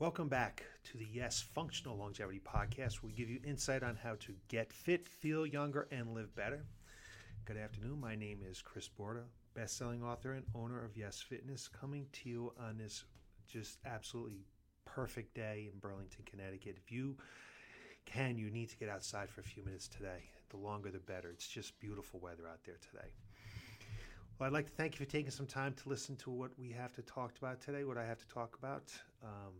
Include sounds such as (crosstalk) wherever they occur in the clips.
Welcome back to the Yes Functional Longevity Podcast. We give you insight on how to get fit, feel younger, and live better. Good afternoon. My name is Chris Borda, best-selling author and owner of Yes Fitness, coming to you on this just absolutely perfect day in Burlington, Connecticut. If you can, you need to get outside for a few minutes today. The longer, the better. It's just beautiful weather out there today. Well, I'd like to thank you for taking some time to listen to what we have to talk about today, what I have to talk about. Um,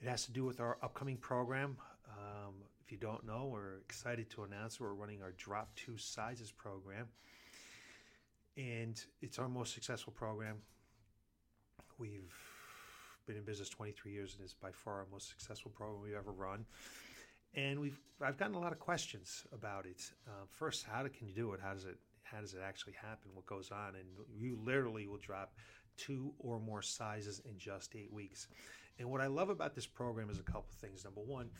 it has to do with our upcoming program. Um, if you don't know, we're excited to announce we're running our Drop Two Sizes program. And it's our most successful program. We've been in business 23 years and it's by far our most successful program we've ever run. And we've I've gotten a lot of questions about it. Uh, first, how can you do it? How does it how does it actually happen? What goes on? And you literally will drop two or more sizes in just eight weeks. And what I love about this program is a couple things. Number one,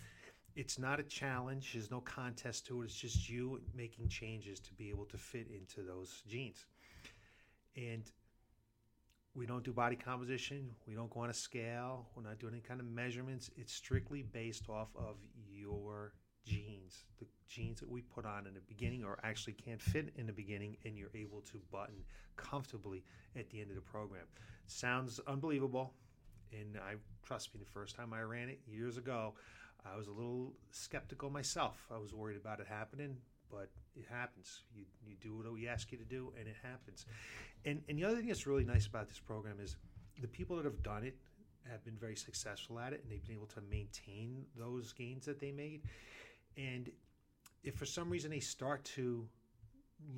it's not a challenge. There's no contest to it. It's just you making changes to be able to fit into those jeans. And we don't do body composition. We don't go on a scale. We're not doing any kind of measurements. It's strictly based off of your jeans, the jeans that we put on in the beginning or actually can't fit in the beginning, and you're able to button comfortably at the end of the program. Sounds unbelievable. And I trust me, the first time I ran it years ago, I was a little skeptical myself. I was worried about it happening, but it happens. You you do what we ask you to do, and it happens. And and the other thing that's really nice about this program is the people that have done it have been very successful at it, and they've been able to maintain those gains that they made. And if for some reason they start to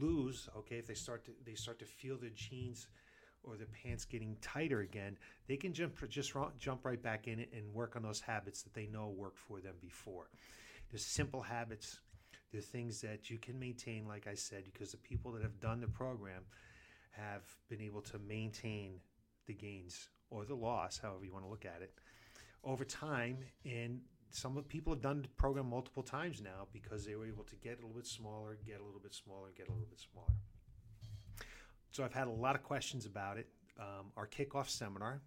lose, okay, if they start to they start to feel their jeans or their pants getting tighter again, they can jump just jump right back in and work on those habits that they know worked for them before. There's simple habits. There's things that you can maintain, like I said, because the people that have done the program have been able to maintain the gains or the loss, however you want to look at it, over time. And some people have done the program multiple times now because they were able to get a little bit smaller, get a little bit smaller, get a little bit smaller. So I've had a lot of questions about it. Um, our kickoff seminar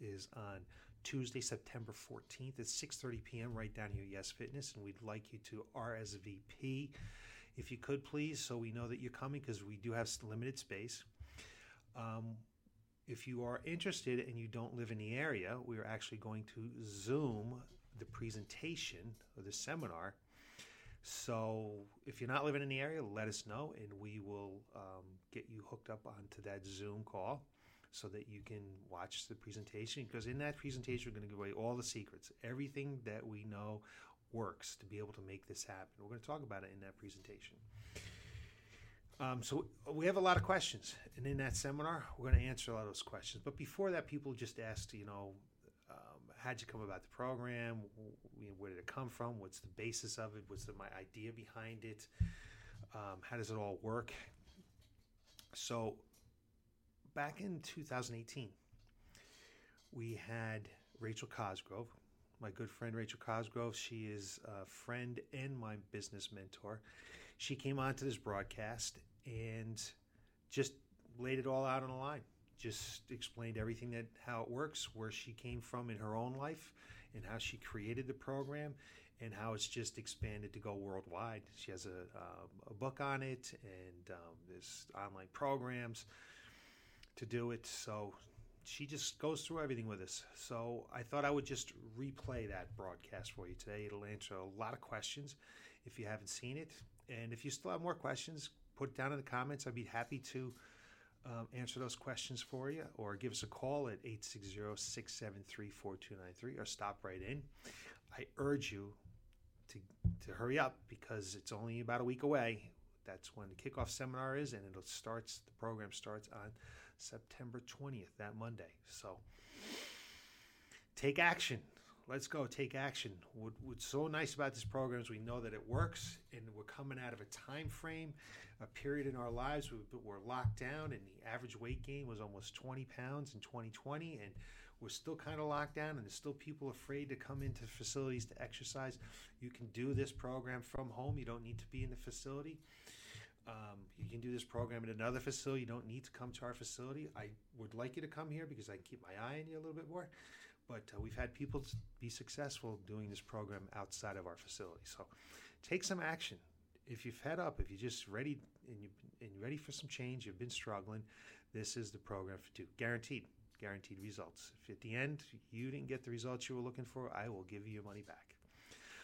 is on Tuesday, September 14th at 6:30 p.m. right down here at Yes Fitness, and we'd like you to RSVP if you could, please, so we know that you're coming because we do have limited space. Um, if you are interested and you don't live in the area, we are actually going to Zoom the presentation or the seminar. So if you're not living in the area, let us know and we will um, get you hooked up onto that Zoom call so that you can watch the presentation. Because in that presentation, we're going to give away all the secrets, everything that we know works to be able to make this happen. We're going to talk about it in that presentation. Um, so we have a lot of questions, and in that seminar, we're going to answer a lot of those questions. But before that, people just asked, you know, how'd you come about the program? Where did it come from? What's the basis of it? What's the, my idea behind it? Um, how does it all work? So, back in 2018, we had Rachel Cosgrove, my good friend Rachel Cosgrove. She is a friend and my business mentor. She came onto this broadcast and just laid it all out on the line. Just explained everything that how it works, where she came from in her own life, and how she created the program, and how it's just expanded to go worldwide. She has a, uh, a book on it, and um, there's online programs to do it. So she just goes through everything with us. So I thought I would just replay that broadcast for you today. It'll answer a lot of questions if you haven't seen it. And if you still have more questions, put it down in the comments. I'd be happy to um, answer those questions for you or give us a call at 860-673-4293 or stop right in. I urge you to, to hurry up because it's only about a week away. That's when the kickoff seminar is, and it'll starts. The program starts on September 20th, that Monday. So take action let's go take action. What, what's so nice about this program is we know that it works, and we're coming out of a time frame, a period in our lives where we're locked down, and the average weight gain was almost 20 pounds in 2020, and we're still kind of locked down, and there's still people afraid to come into facilities to exercise. You can do this program from home. You don't need to be in the facility. Um, you can do this program in another facility. You don't need to come to our facility. I would like you to come here because I can keep my eye on you a little bit more. But uh, we've had people be successful doing this program outside of our facility. So take some action. If you're fed up, if you're just ready and, you, and you're ready for some change, you've been struggling, this is the program for you. Guaranteed, guaranteed results. If at the end you didn't get the results you were looking for, I will give you your money back.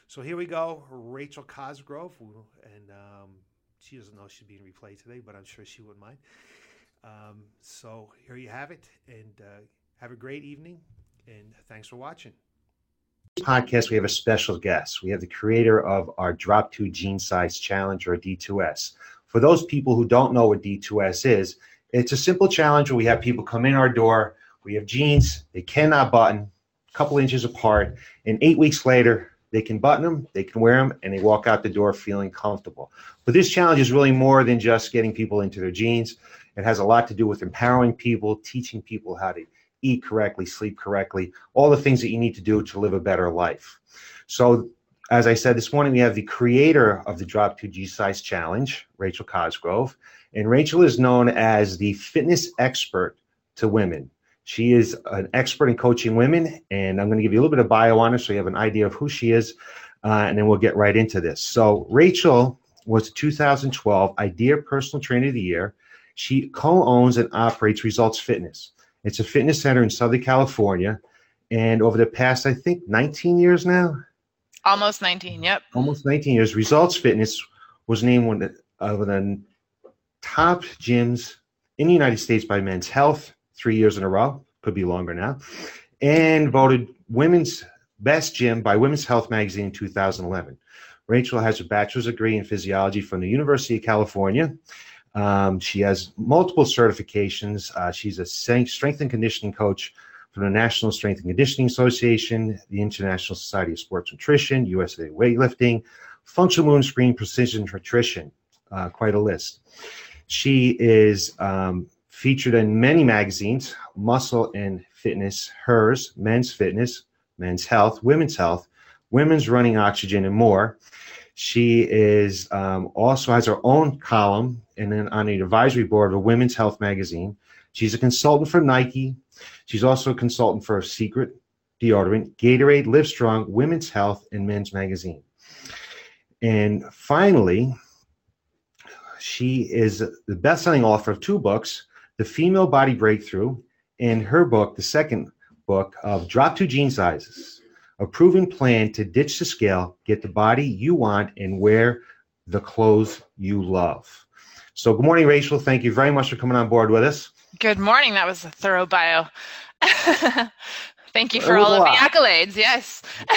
So here we go, Rachel Cosgrove, and um, she doesn't know she's being replayed today, but I'm sure she wouldn't mind. Um, so here you have it, and uh, have a great evening, and thanks for watching. Podcast, we have a special guest. We have the creator of our Drop 2 Jean Size Challenge, or D2S. For those people who don't know what D2S is, it's a simple challenge where we have people come in our door. We have jeans, they cannot button, a couple inches apart, and eight weeks later, they can button them, they can wear them, and they walk out the door feeling comfortable. But this challenge is really more than just getting people into their jeans. It has a lot to do with empowering people, teaching people how to eat correctly, sleep correctly, all the things that you need to do to live a better life. So, as I said this morning, we have the creator of the Drop 2 Jean Size Challenge, Rachel Cosgrove. And Rachel is known as the fitness expert to women. She is an expert in coaching women, and I'm going to give you a little bit of bio on her so you have an idea of who she is, uh, and then we'll get right into this. So, Rachel was 2012 IDEA Personal Trainer of the Year. She co owns and operates Results Fitness. It's a fitness center in Southern California. And over the past, I think, 19 years now, almost 19, yep. Almost 19 years, Results Fitness was named one of the top gyms in the United States by Men's Health three years in a row, could be longer now, and voted women's best gym by Women's Health magazine in 2011. Rachel has a bachelor's degree in physiology from the University of California. Um, she has multiple certifications. Uh, she's a strength and conditioning coach from the National Strength and Conditioning Association, the International Society of Sports Nutrition, USA Weightlifting, Functional Movement Screen Precision Nutrition. Uh, quite a list. She is um, featured in many magazines Muscle and Fitness, Hers, Men's Fitness, Men's Health, Women's Health, Women's Running Oxygen, and more. She is um, also has her own column and then on the advisory board of a Women's Health magazine. She's a consultant for Nike. She's also a consultant for Secret Deodorant, Gatorade, Livestrong, Women's Health, and Men's Magazine. And finally, she is the best-selling author of two books, the Female Body Breakthrough, and her book, the second book of Drop 2 Jean Sizes, a proven plan to ditch the scale, get the body you want, and wear the clothes you love. So, good morning, Rachel. Thank you very much for coming on board with us. Good morning. That was a thorough bio. (laughs) Thank you for all of the accolades. Yes. (laughs)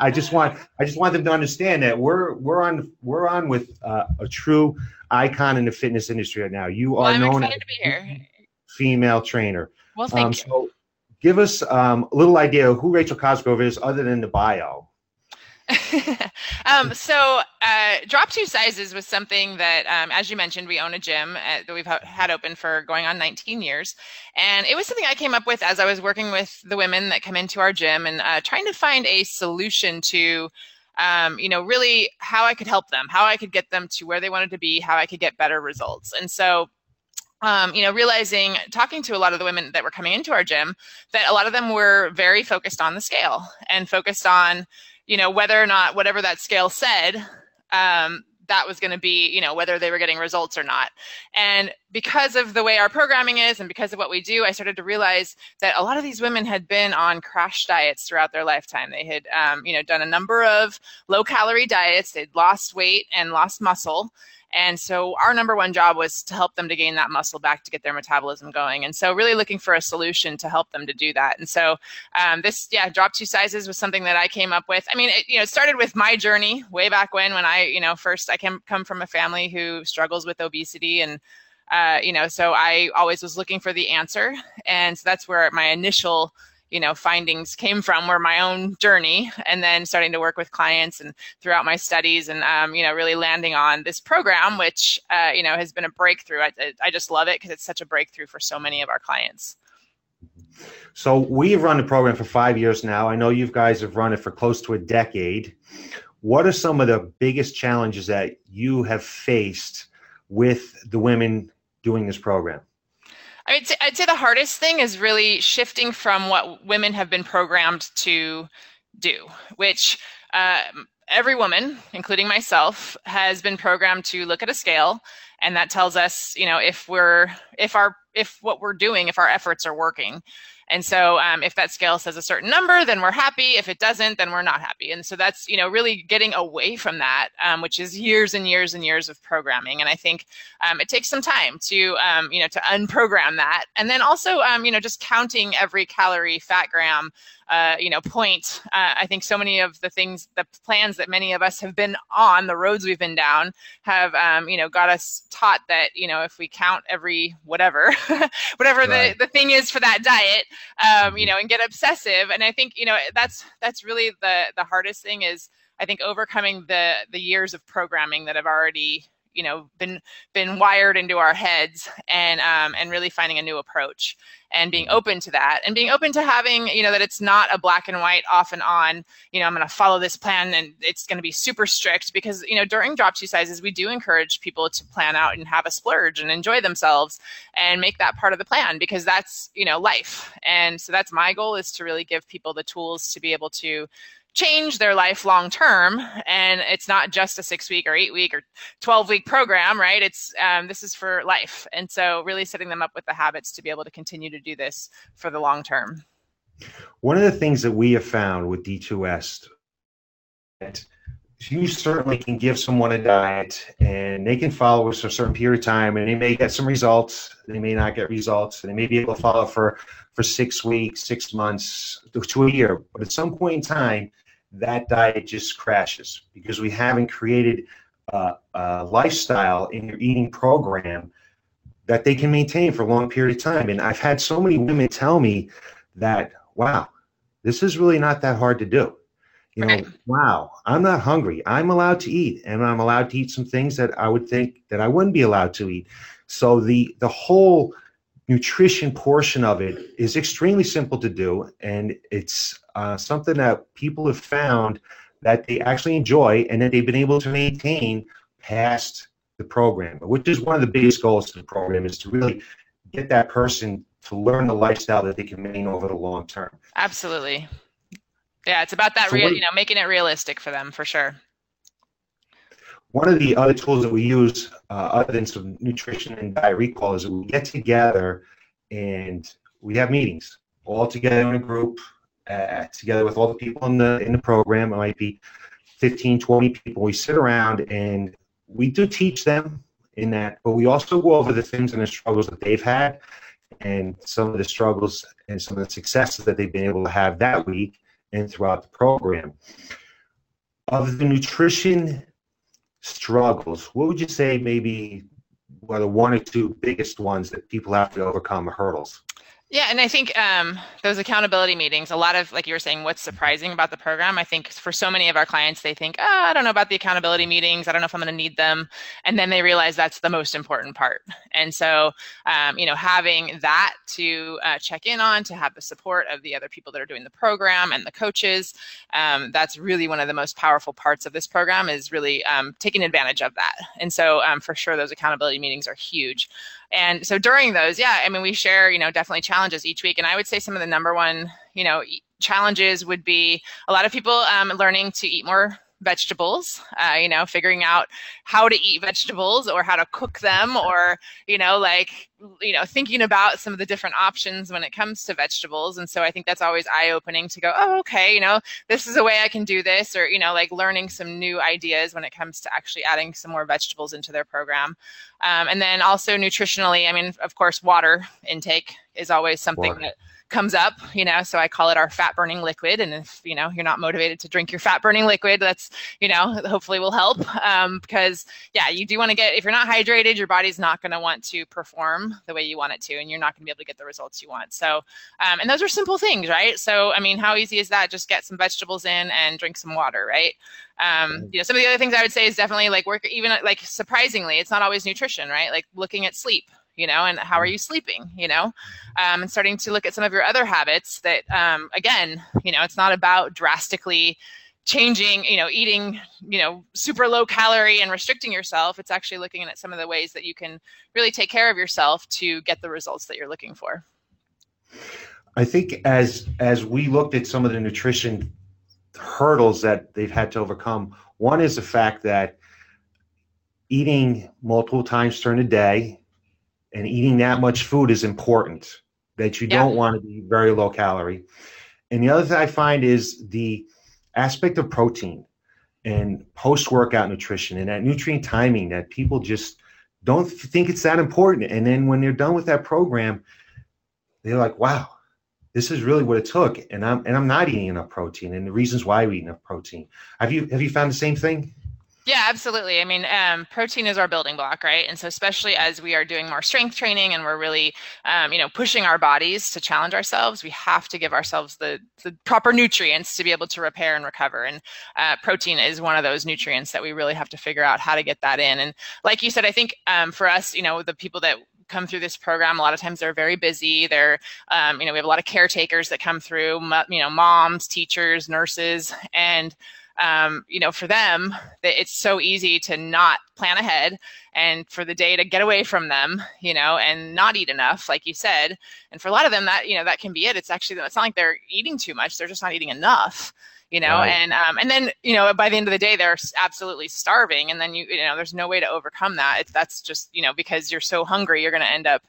I just want I just want them to understand that we're we're on we're on with uh, a true icon in the fitness industry right now. You are well, known as female trainer. Well, thank um, you. So give us um, a little idea of who Rachel Cosgrove is, other than the bio. (laughs) um, so uh, drop two sizes was something that um, as you mentioned we own a gym at, uh, that we've had open for going on 19 years. And it was something i came up with as i was working with the women that come into our gym and uh, trying to find a solution to um, you know really how i could help them how i could get them to where they wanted to be how i could get better results. And so um, you know, realizing, talking to a lot of the women that were coming into our gym, that a lot of them were very focused on the scale and focused on, you know, whether or not whatever that scale said, um, that was going to be, you know, whether they were getting results or not. And because of the way our programming is and because of what we do, I started to realize that a lot of these women had been on crash diets throughout their lifetime. They had, um, you know, done a number of low calorie diets, they'd lost weight and lost muscle. And so our number one job was to help them to gain that muscle back to get their metabolism going. And so really looking for a solution to help them to do that. And so um, this, yeah, drop two sizes was something that I came up with. I mean, it, you know, it started with my journey way back when, when I, you know, first I came come from a family who struggles with obesity and uh, you know, so I always was looking for the answer. And so that's where my initial you know findings came from were my own journey and then starting to work with clients and throughout my studies and um, you know really landing on this program which uh, you know has been a breakthrough. I, I just love it because it's such a breakthrough for so many of our clients. So we've run the program for five years now. I know you guys have run it for close to a decade. What are some of the biggest challenges that you have faced with the women doing this program I'd say, I'd say the hardest thing is really shifting from what women have been programmed to do, which uh, every woman, including myself, has been programmed to look at a scale, and that tells us, you know, if we're if our if what we're doing, if our efforts are working. And so um, if that scale says a certain number, then we're happy. If it doesn't, then we're not happy. And so that's, you know, really getting away from that, um, which is years and years and years of programming. And I think um, it takes some time to, um, you know, to unprogram that. And then also, um, you know, just counting every calorie, fat gram, uh, you know, point. Uh, I think so many of the things, the plans that many of us have been on, the roads we've been down, have, um, you know, got us taught that, you know, if we count every whatever, (laughs) whatever right. the, the thing is for that diet, um, you mm-hmm. know, and get obsessive. And I think, you know, that's that's really the the hardest thing is I think overcoming the the years of programming that have already you know been been wired into our heads and um, and really finding a new approach and being mm-hmm. open to that and being open to having you know that it's not a black and white off and on you know i'm going to follow this plan and it's going to be super strict because you know during drop two sizes we do encourage people to plan out and have a splurge and enjoy themselves and make that part of the plan because that's you know life and so that's my goal is to really give people the tools to be able to change their life long term and it's not just a six week or eight week or 12 week program right? It's um, this is for life. And so really setting them up with the habits to be able to continue to do this for the long term. One of the things that we have found with d2s that you certainly can give someone a diet and they can follow us for a certain period of time and they may get some results. They may not get results. And they may be able to follow for for six weeks six months to a year. But at some point in time that diet just crashes because we haven't created a, a lifestyle in your eating program that they can maintain for a long period of time. And I've had so many women tell me that, wow, this is really not that hard to do. You know, wow, I'm not hungry. I'm allowed to eat, and I'm allowed to eat some things that I would think that I wouldn't be allowed to eat. So the the whole nutrition portion of it is extremely simple to do, and it's uh, something that people have found that they actually enjoy and that they've been able to maintain past the program, which is one of the biggest goals of the program is to really get that person to learn the lifestyle that they can maintain over the long term. Absolutely. Yeah, it's about that so real, you know, making it realistic for them for sure. One of the other tools that we use, other than some nutrition and diet recall, is we get together and we have meetings all together in a group uh, together with all the people in the in the program. It might be 15, 20 people. We sit around and we do teach them in that, but we also go over the things and the struggles that they've had and some of the struggles and some of the successes that they've been able to have that week and throughout the program. Of the nutrition struggles, what would you say maybe are the one or two biggest ones that people have to overcome hurdles? Yeah, and I think um, those accountability meetings, a lot of, like you were saying, what's surprising about the program, I think for so many of our clients, they think, oh, I don't know about the accountability meetings. I don't know if I'm going to need them. And then they realize that's the most important part. And so, um, you know, having that to uh, check in on, to have the support of the other people that are doing the program and the coaches, um, that's really one of the most powerful parts of this program is really um, taking advantage of that. And so, um, for sure, those accountability meetings are huge. And so during those, yeah, I mean, we share, you know, definitely challenges each week. And I would say some of the number one, you know, challenges would be a lot of people um, learning to eat more vegetables uh, you know figuring out how to eat vegetables or how to cook them or you know like you know thinking about some of the different options when it comes to vegetables and so i think that's always eye opening to go oh okay you know this is a way i can do this or you know like learning some new ideas when it comes to actually adding some more vegetables into their program um, and then also nutritionally i mean of course water intake is always something water. that comes up, you know, so I call it our fat burning liquid. And if, you know, you're not motivated to drink your fat burning liquid, that's, you know, hopefully will help. Um, because yeah, you do want to get, if you're not hydrated, your body's not going to want to perform the way you want it to, and you're not going to be able to get the results you want. So, um, and those are simple things, right? So, I mean, how easy is that? Just get some vegetables in and drink some water, right? Um, you know, some of the other things I would say is definitely like work, even like surprisingly, it's not always nutrition, right? Like looking at sleep, you know, and how are mm. you sleeping, you know, um, and starting to look at some of your other habits that, um, again, you know, it's not about drastically changing, you know, eating, you know, super low calorie and restricting yourself. It's actually looking at some of the ways that you can really take care of yourself to get the results that you're looking for. I think as as we looked at some of the nutrition hurdles that they've had to overcome, one is the fact that eating multiple times during the day and eating that much food is important. That you yeah. don't want to be very low calorie. And the other thing I find is the aspect of protein and post workout nutrition and that nutrient timing that people just don't think it's that important. And then when they're done with that program, they're like, wow, this is really what it took. And I'm and I'm not eating enough protein and the reasons why we eat enough protein. Have you have you found the same thing? Yeah, absolutely. I mean, um, protein is our building block, right? And so, especially as we are doing more strength training and we're really, um, you know, pushing our bodies to challenge ourselves, we have to give ourselves the, the proper nutrients to be able to repair and recover. And uh, protein is one of those nutrients that we really have to figure out how to get that in. And like you said, I think um, for us, you know, the people that come through this program a lot of times they're very busy they're um, you know we have a lot of caretakers that come through you know moms teachers nurses and um, you know, for them, it's so easy to not plan ahead and for the day to get away from them, you know, and not eat enough, like you said. And for a lot of them, that, you know, that can be it. It's actually, it's not like they're eating too much. They're just not eating enough you know right. and um, and then you know by the end of the day they're absolutely starving and then you you know there's no way to overcome that it's that's just you know because you're so hungry you're going to end up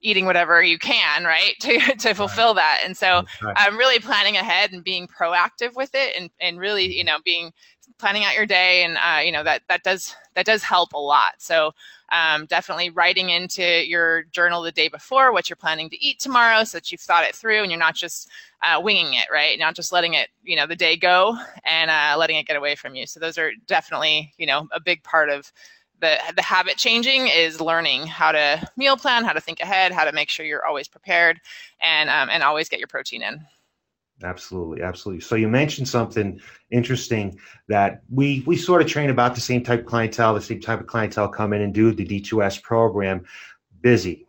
eating whatever you can, right, (laughs) to, to fulfill that. And so I'm really planning ahead and being proactive with it and, and really, you know, being planning out your day and, uh, you know, that, that does, that does help a lot. So um, definitely writing into your journal the day before what you're planning to eat tomorrow so that you've thought it through and you're not just uh, winging it, right? Not just letting it, you know, the day go and uh, letting it get away from you. So those are definitely, you know, a big part of the the habit changing is learning how to meal plan, how to think ahead, how to make sure you're always prepared, and um, and always get your protein in. Absolutely, absolutely. So you mentioned something interesting that we we sort of train about the same type of clientele, the same type of clientele come in and do the D2S program. Busy,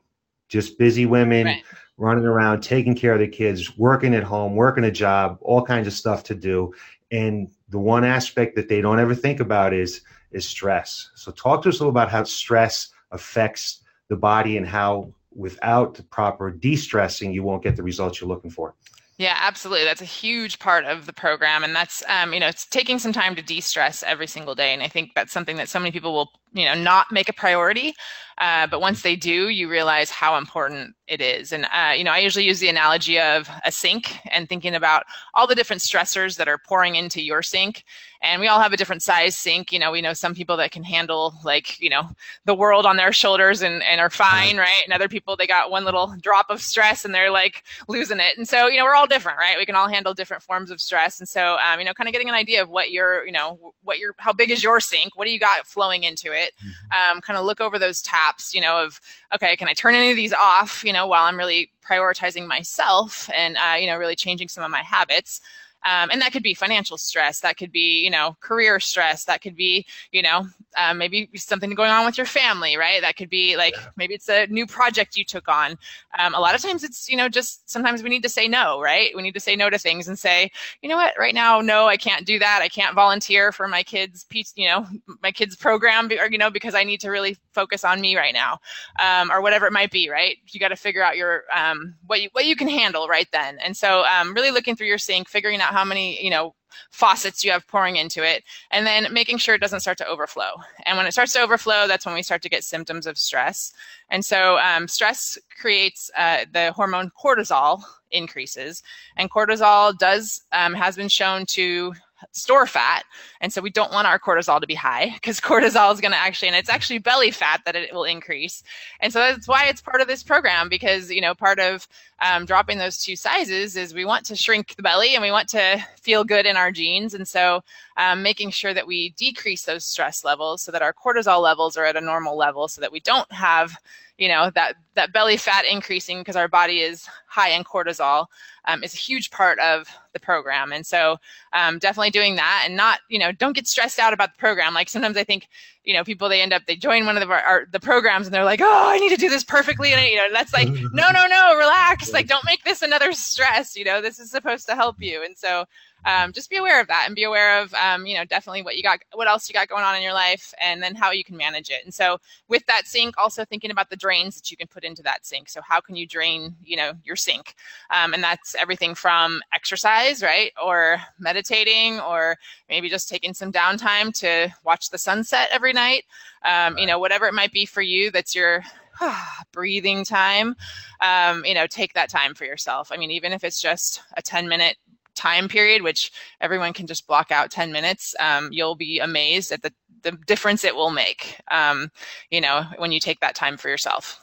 just busy women right. running around, taking care of the kids, working at home, working a job, all kinds of stuff to do. And the one aspect that they don't ever think about is is stress. So, talk to us a little about how stress affects the body and how, without the proper de stressing, you won't get the results you're looking for. Yeah, absolutely. That's a huge part of the program, and that's um, you know it's taking some time to de-stress every single day. And I think that's something that so many people will you know not make a priority, uh, but once they do, you realize how important it is. And uh, you know, I usually use the analogy of a sink and thinking about all the different stressors that are pouring into your sink. And we all have a different size sink. You know, we know some people that can handle like you know the world on their shoulders and and are fine, right? And other people they got one little drop of stress and they're like losing it. And so you know, we're all different, right? We can all handle different forms of stress. And so um, you know, kind of getting an idea of what your you know what your how big is your sink? What do you got flowing into it? Mm-hmm. Um, kind of look over those taps you know, of, okay, can I turn any of these off, you know, while I'm really prioritizing myself and, uh, you know, really changing some of my habits. Um, and that could be financial stress that could be you know career stress that could be you know um, maybe something going on with your family right? That could be like yeah. maybe it's a new project you took on. Um, a lot of times it's you know just sometimes we need to say no right? We need to say no to things and say you know what? Right now no i can't do that. I can't volunteer for my kids you know my kids program or you know because i need to really focus on me right now. Um, or whatever it might be right? You got to figure out your um, what you what you can handle right then. And so um, really looking through your sink figuring out out how many, you know, faucets you have pouring into it, and then making sure it doesn't start to overflow. And when it starts to overflow, that's when we start to get symptoms of stress. And so, um, stress creates uh, the hormone cortisol increases, and cortisol does um, has been shown to store fat. And so we don't want our cortisol to be high because (laughs) cortisol is going to actually, and it's actually belly fat that it will increase. And so that's why it's part of this program because, you know, part of um, dropping those two sizes is we want to shrink the belly and we want to feel good in our jeans. And so um, making sure that we decrease those stress levels so that our cortisol levels are at a normal level so that we don't have you know that that belly fat increasing because our body is high in cortisol um, is a huge part of the program. And so um, definitely doing that and not, you know, don't get stressed out about the program. Like sometimes I think, you know, people, they end up, they join one of the, our, the programs and they're like, oh, I need to do this perfectly. And, you know, that's like, (laughs) no, no, no, relax. Like, don't make this another (laughs) stress. You know, this is supposed to help you. And so um, just be aware of that and be aware of um, you know definitely what you got what else you got going on in your life and then how you can manage it. And so with that sink also thinking about the drains that you can put into that sink. So how can you drain you know your sink? Um, and that's everything from exercise right? Or meditating or maybe just taking some downtime to watch the sunset every night. Um, you know whatever it might be for you that's your (sighs) breathing time um, you know take that time for yourself. I mean even if it's just a 10 minute time period, which everyone can just block out 10 minutes, um, you'll be amazed at the, the difference it will make, um, you know, when you take that time for yourself.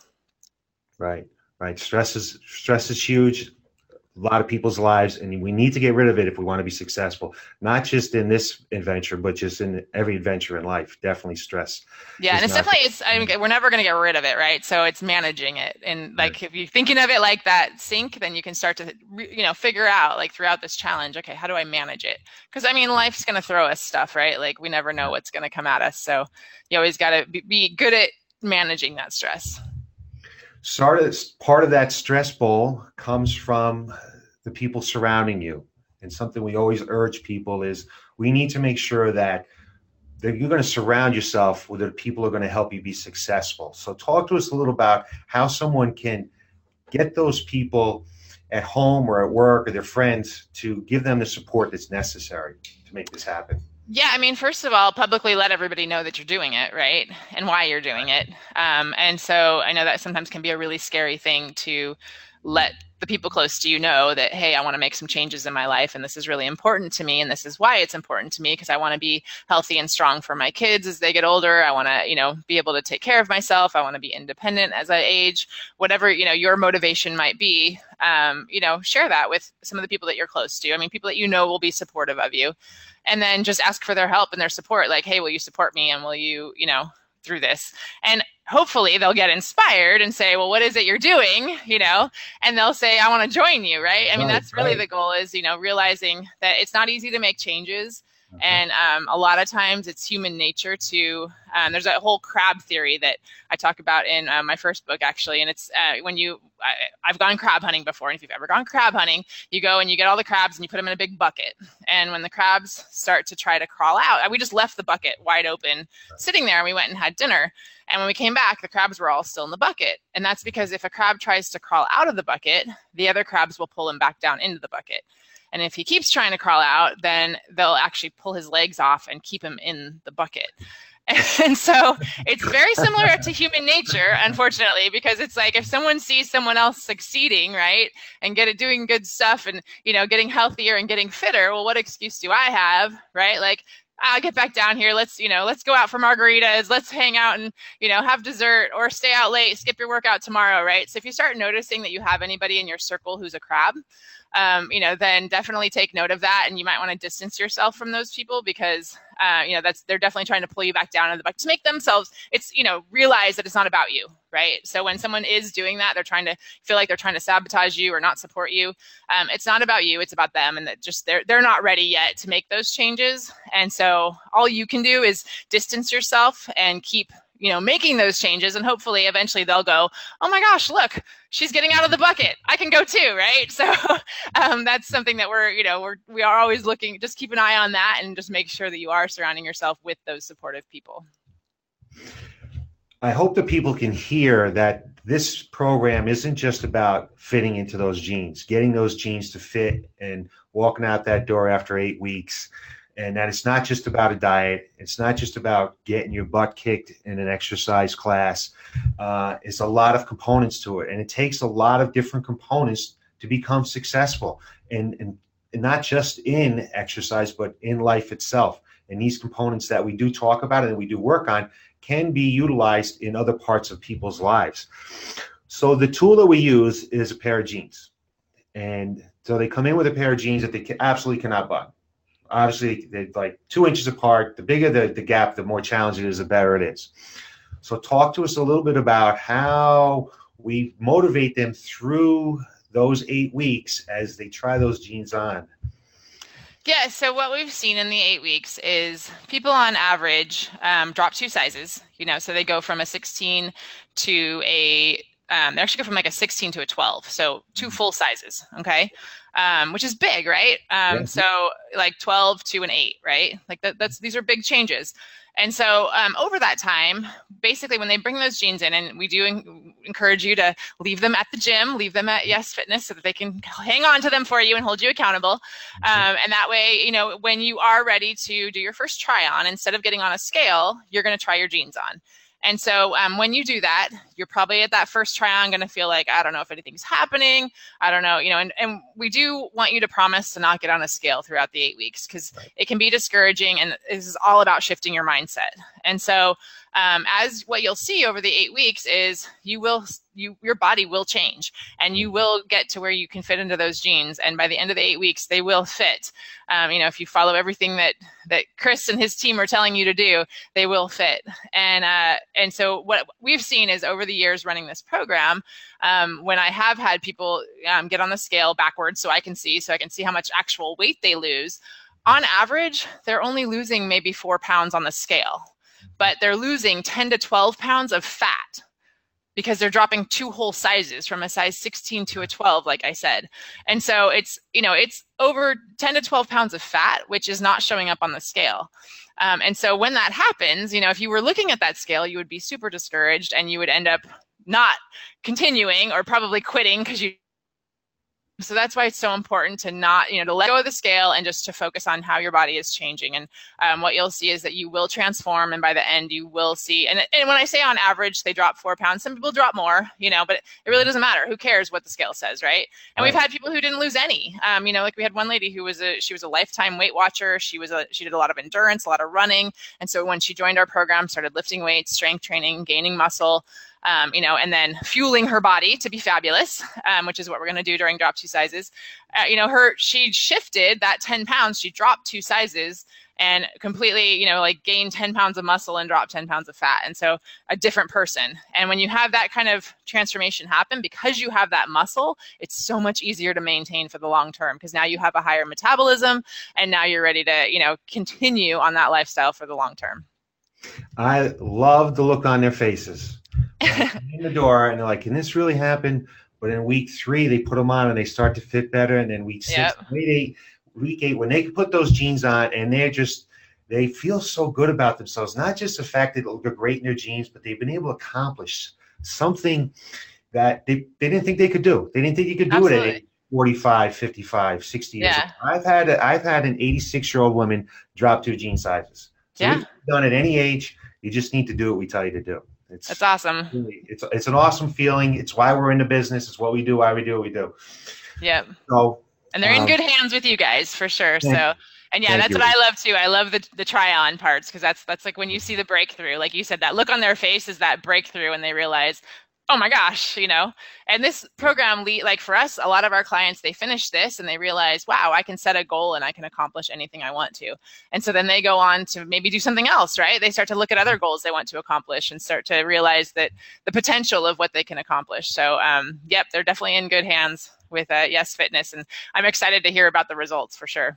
Right, right. Stress is stress is huge a lot of people's lives and we need to get rid of it if we want to be successful. Not just in this adventure but just in every adventure in life. Definitely stress yeah and it's definitely it's I mean, we're never going to get rid of it right? So it's managing it and like right. if you're thinking of it like that sink then you can start to you know figure out like throughout this challenge okay how do i manage it? Because i mean life's going to throw us stuff right? Like we never know what's going to come at us so you always got to be, be good at managing that stress Part of, part of that stress bowl comes from the people surrounding you. And something we always urge people is we need to make sure that, that you're going to surround yourself with the people who are going to help you be successful. So, talk to us a little about how someone can get those people at home or at work or their friends to give them the support that's necessary to make this happen. Yeah, I mean, first of all, publicly let everybody know that you're doing it, right? And why you're doing it. Um, and so I know that sometimes can be a really scary thing to let the people close to you know that hey i want to make some changes in my life and this is really important to me and this is why it's important to me because i want to be healthy and strong for my kids as they get older. I want to you know be able to take care of myself. I want to be independent as i age. Whatever you know your motivation might be um, you know share that with some of the people that you're close to. I mean people that you know will be supportive of you. And then just ask for their help and their support like hey will you support me and will you you know through this? And hopefully they'll get inspired and say well what is it you're doing? You know? And they'll say i want to join you right? I mean right, that's really right. the goal is you know realizing that it's not easy to make changes and um, a lot of times it's human nature to, um, there's a whole crab theory that I talk about in uh, my first book, actually. And it's uh, when you, I, have gone crab hunting before. And if you've ever gone crab hunting, you go and you get all the crabs and you put them in a big bucket. And when the crabs start to try to crawl out, we just left the bucket wide open, sitting there, and we went and had dinner. And when we came back, the crabs were all still in the bucket. And that's because if a crab tries to crawl out of the bucket, the other crabs will pull him back down into the bucket. And if he keeps trying to crawl out, then they'll actually pull his legs off and keep him in the bucket. (laughs) And so it's very similar to human nature, unfortunately, because it's like if someone sees someone else succeeding, right, and get it doing good stuff and you know getting healthier and getting fitter, well, what excuse do I have, right? Like I'll get back down here. Let's, you know, let's go out for margaritas. Let's hang out and, you know, have dessert or stay out late, skip your workout tomorrow, right? So if you start noticing that you have anybody in your circle who's a crab, um, you know, then definitely take note of that. And you might want to distance yourself from those people because, uh, you know, that's, they're definitely trying to pull you back down in the bucket to make themselves, it's, you know, realize that it's not about you, right? So when someone is doing that, they're trying to feel like they're trying to sabotage you or not support you. Um, it's not about you, it's about them. And that just, they're, they're not ready yet to make those changes. And so all you can do is distance yourself and keep you know making those changes and hopefully eventually they'll go oh my gosh look she's getting out of the bucket. I can go too right? (laughs) So um, that's something that we're you know we're we are always looking just keep an eye on that and just make sure that you are surrounding yourself with those supportive people. I hope that people can hear that this program isn't just about fitting into those jeans getting those jeans to fit and walking out that door after eight weeks and that it's not just about a diet. It's not just about getting your butt kicked in an exercise class. Uh, it's a lot of components to it, and it takes a lot of different components to become successful, and and, and not just in exercise, but in life itself. And these components that we do talk about and we do work on can be utilized in other parts of people's lives. So the tool that we use is a pair of jeans, and so they come in with a pair of jeans that they absolutely cannot buy obviously they're like two inches apart. The bigger the, the gap, the more challenging it is, the better it is. So talk to us a little bit about how we motivate them through those eight weeks as they try those jeans on? Yeah, so what we've seen in the eight weeks is people on average um, drop two sizes, you know, so they go from a 16 to a, um, they actually go from like a 16 to a 12, so two full sizes, okay, um, which is big, right? Um, Yeah. So like 12 to an eight, right? Like that, that's these are big changes. And so um, over that time, basically, when they bring those jeans in, and we do en- encourage you to leave them at the gym, leave them at Yes Fitness, so that they can hang on to them for you and hold you accountable. Um, and that way, you know, when you are ready to do your first try on, instead of getting on a scale, you're going to try your jeans on. And so um, when you do that, you're probably at that first try on going to feel like, I don't know if anything's happening. I don't know, you know, and, and we do want you to promise to not get on a scale throughout the eight weeks because it can be discouraging and this is all about shifting your mindset. And so um, as what you'll see over the eight weeks is you will you your body will change and you will get to where you can fit into those jeans and by the end of the eight weeks they will fit um, you know if you follow everything that that chris and his team are telling you to do they will fit and uh, and so what we've seen is over the years running this program um, when i have had people um, get on the scale backwards so i can see so i can see how much actual weight they lose on average they're only losing maybe four pounds on the scale. But they're losing 10 to 12 pounds of fat because they're dropping two whole sizes from a size 16 to a 12 like i said. And so it's you know it's over 10 to 12 pounds of fat which is not showing up on the scale. Um, and so when that happens you know if you were looking at that scale you would be super discouraged and you would end up not continuing or probably quitting because you so that's why it's so important to not you know to let go of the scale and just to focus on how your body is changing. And um, what you'll see is that you will transform and by the end you will see and, and when i say on average they drop four pounds some people drop more you know but it really doesn't matter. Who cares what the scale says right? And we've had people who didn't lose any. Um, you know like we had one lady who was a she was a lifetime weight watcher. She was a she did a lot of endurance a lot of running. And so when she joined our program started lifting weights strength training gaining muscle um, you know, and then fueling her body to be fabulous, um, which is what we're going to do during drop two sizes. Uh, you know, her she shifted that 10 pounds, she dropped two sizes and completely, you know, like gained 10 pounds of muscle and dropped 10 pounds of fat. And so a different person. And when you have that kind of transformation happen, because you have that muscle, it's so much easier to maintain for the long term because now you have a higher metabolism and now you're ready to, you know, continue on that lifestyle for the long term. I love the look on their faces. In the door, and they're like, "Can this really happen?" But in week three, they put them on and they start to fit better. And then week six, Yep. week eight, week eight, when they can put those jeans on and they're just they feel so good about themselves. Not just the fact that they look great in their jeans, but they've been able to accomplish something that they, they didn't think they could do. They didn't think you could do it at Absolutely. 45, 55, 60 years. Yeah. old. I've had I've had an 86 year old woman drop two jean sizes. So Yeah. done at any age. You just need to do what we tell you to do. It's That's awesome. really- it's it's an awesome feeling. It's why we're in the business. It's what we do. Why we do what we do. Yep. So and they're in Um, good hands with you guys for sure. So, and yeah, thank that's you. what I love too. I love the the try on parts because that's that's like when you see the breakthrough, like you said, that look on their face is that breakthrough, when they realize, oh my gosh, you know. And this program, like for us, a lot of our clients they finish this and they realize, wow, I can set a goal and I can accomplish anything I want to. And so then they go on to maybe do something else, right? They start to look at other goals they want to accomplish and start to realize that the potential of what they can accomplish. So, um, yep, they're definitely in good hands with uh, Yes Fitness, and I'm excited to hear about the results for sure.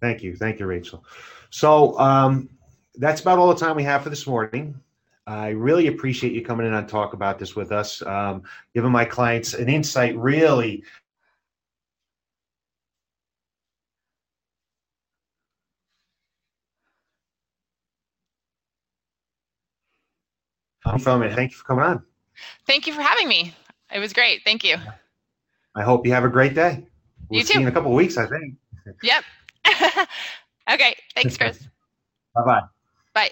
thank you, thank you, Rachel. So um, that's about all the time we have for this morning. I really appreciate you coming in and talk about this with us, um, giving my clients an insight. Really, I'm from it. Thank you for coming on. Thank you for having me. It was great. Thank you. I hope you have a great day. We'll You see too. you in a couple of weeks, I think. Yep. (laughs) okay. Thanks, Chris. Bye bye. Bye.